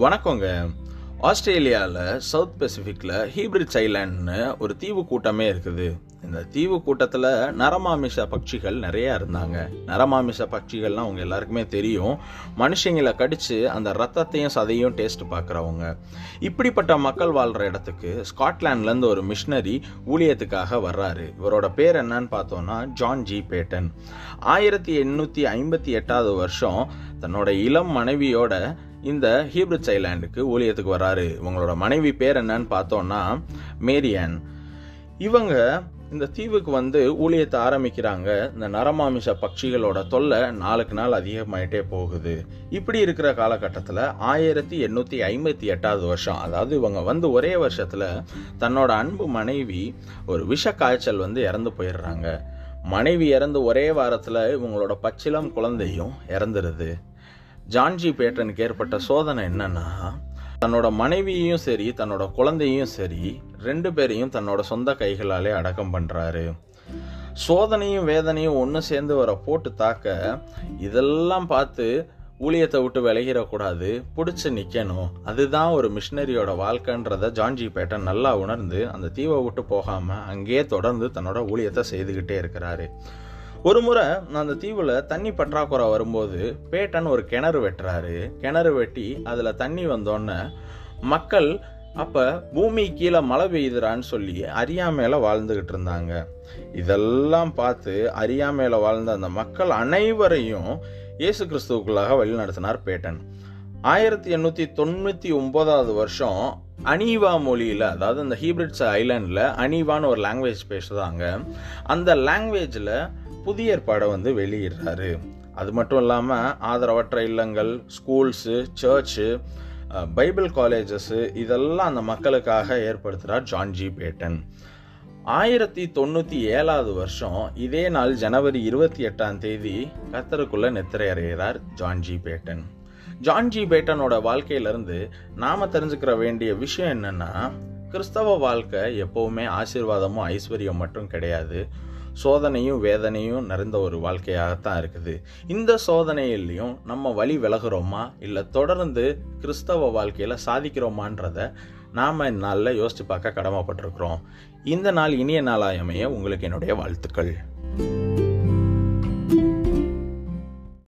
வணக்கங்க. ஆஸ்திரேலியாவில் சவுத் பெசிஃபிக்கில் ஹீப்ரிட்ஸ் ஐலாண்ட்னு ஒரு தீவு கூட்டமே இருக்குது. இந்த தீவு கூட்டத்தில் நரமாமிச பட்சிகள் நிறையா இருந்தாங்க. நரமாமிச பட்சிகள்லாம் அவங்க எல்லாருக்குமே தெரியும். மனுஷங்களை கடித்து அந்த ரத்தத்தையும் சதையும் டேஸ்ட் பார்க்குறவங்க. இப்படிப்பட்ட மக்கள் வாழ்கிற இடத்துக்கு ஸ்காட்லாண்ட்லேருந்து ஒரு மிஷினரி ஊழியத்துக்காக வர்றாரு. இவரோட பேர் என்னன்னு பார்த்தோன்னா ஜான் ஜி பேட்டன். ஆயிரத்தி எண்ணூற்றி ஐம்பத்தி எட்டாவது வருஷம் தன்னோட இளம் மனைவியோட இந்த ஹீப்ரிட்ஸ் சைலாண்டுக்கு ஊழியத்துக்கு வராரு. இவங்களோட மனைவி பேர் என்னன்னு பார்த்தோன்னா மேரியான் இவங்க இந்த தீவுக்கு வந்து ஊழியத்தை ஆரம்பிக்கிறாங்க. இந்த நரமாமிச பட்சிகளோட தொல்லை நாளுக்கு நாள் அதிகமாயிட்டே போகுது. இப்படி இருக்கிற காலகட்டத்தில் ஆயிரத்தி எண்ணூற்றி ஐம்பத்தி எட்டாவது வருஷம் அதாவது இவங்க வந்து ஒரே வருஷத்தில் தன்னோட அன்பு மனைவி ஒரு விஷ காய்ச்சல் வந்து இறந்து போயிடுறாங்க. மனைவி இறந்து ஒரே வாரத்தில் இவங்களோட பச்சிலம் குழந்தையும் இறந்துருது. ஜான்ஜி பேட்டனுக்கு ஏற்பட்ட சோதனை என்னன்னா தன்னோட மனைவியையும் சரி தன்னோட குழந்தையும் சரி ரெண்டு பேரையும் தன்னோட சொந்த கைகளாலே அடக்கம் பண்றாரு. சோதனையும் வேதனையும் ஒன்று சேர்ந்து வர போட்டு தாக்க இதெல்லாம் பார்த்து ஊழியத்தை விட்டு விலகிடக்கூடாது பிடிச்சி நிற்கணும் அதுதான் ஒரு மிஷினரியோட வாழ்க்கைன்றத ஜான்ஜி பேட்டன் நல்லா உணர்ந்து அந்த தீவை விட்டு போகாமல் அங்கேயே தொடர்ந்து தன்னோட ஊழியத்தை செய்துக்கிட்டே இருக்கிறாரு. ஒரு முறை அந்த தீவில் தண்ணி பற்றாக்குறை வரும்போது பேட்டன் ஒரு கிணறு வெட்டுறாரு. கிணறு வெட்டி அதில் தண்ணி வந்தோடனே மக்கள் அப்போ பூமி கீழே மழை பெய்யுதுறான்னு சொல்லி அறியாமையில வாழ்ந்துக்கிட்டு இருந்தாங்க. இதெல்லாம் பார்த்து அறியாமையில வாழ்ந்த அந்த மக்கள் அனைவரையும் இயேசு கிறிஸ்துவுக்குள்ளாக வழிநடத்தினார் பேட்டன். ஆயிரத்தி எண்ணூற்றி தொண்ணூற்றி ஒன்பதாவது வருஷம் அனீவா மொழியில் அதாவது அந்த ஹீப்ரிட்ஸ் ஐலாண்டில் அனீவான்னு ஒரு லாங்குவேஜ் பேசுகிறாங்க அந்த லாங்குவேஜில் புதிய ஏற்பாடை வந்து வெளியிடுறாரு. அது மட்டும் இல்லாமல் ஆதரவற்ற இல்லங்கள் ஸ்கூல்ஸு சர்ச்சு பைபிள் காலேஜஸ்ஸு இதெல்லாம் அந்த மக்களுக்காக ஏற்படுத்துகிறார் ஜான் ஜி பேட்டன் ஆயிரத்தி தொண்ணூற்றி ஏழாவது வருஷம் இதே நாள் ஜனவரி இருபத்தி எட்டாம் தேதி கத்தருக்குள்ளே நித்திரையறைகிறார் John G Patton John G பேட்டனோட வாழ்க்கையிலேருந்து நாம் தெரிஞ்சுக்கிற வேண்டிய விஷயம் என்னென்னா கிறிஸ்தவ வாழ்க்கை எப்பவுமே ஆசீர்வாதமும் ஐஸ்வர்யம் மட்டும் கிடையாது. சோதனையும் வேதனையும் நிறைந்த ஒரு வாழ்க்கையாகத்தான் இருக்குது. இந்த சோதனையிலையும் நம்ம வழி விலகுறோமா? இல்லை தொடர்ந்து கிறிஸ்தவ வாழ்க்கையில் சாதிக்கிறோமான்றத நாம் இந்நாளில் யோசித்து பார்க்க கடமைப்பட்டிருக்கிறோம். இந்த நாள் இனிய நாளாயமைய உங்களுக்கு என்னுடைய வாழ்த்துக்கள்.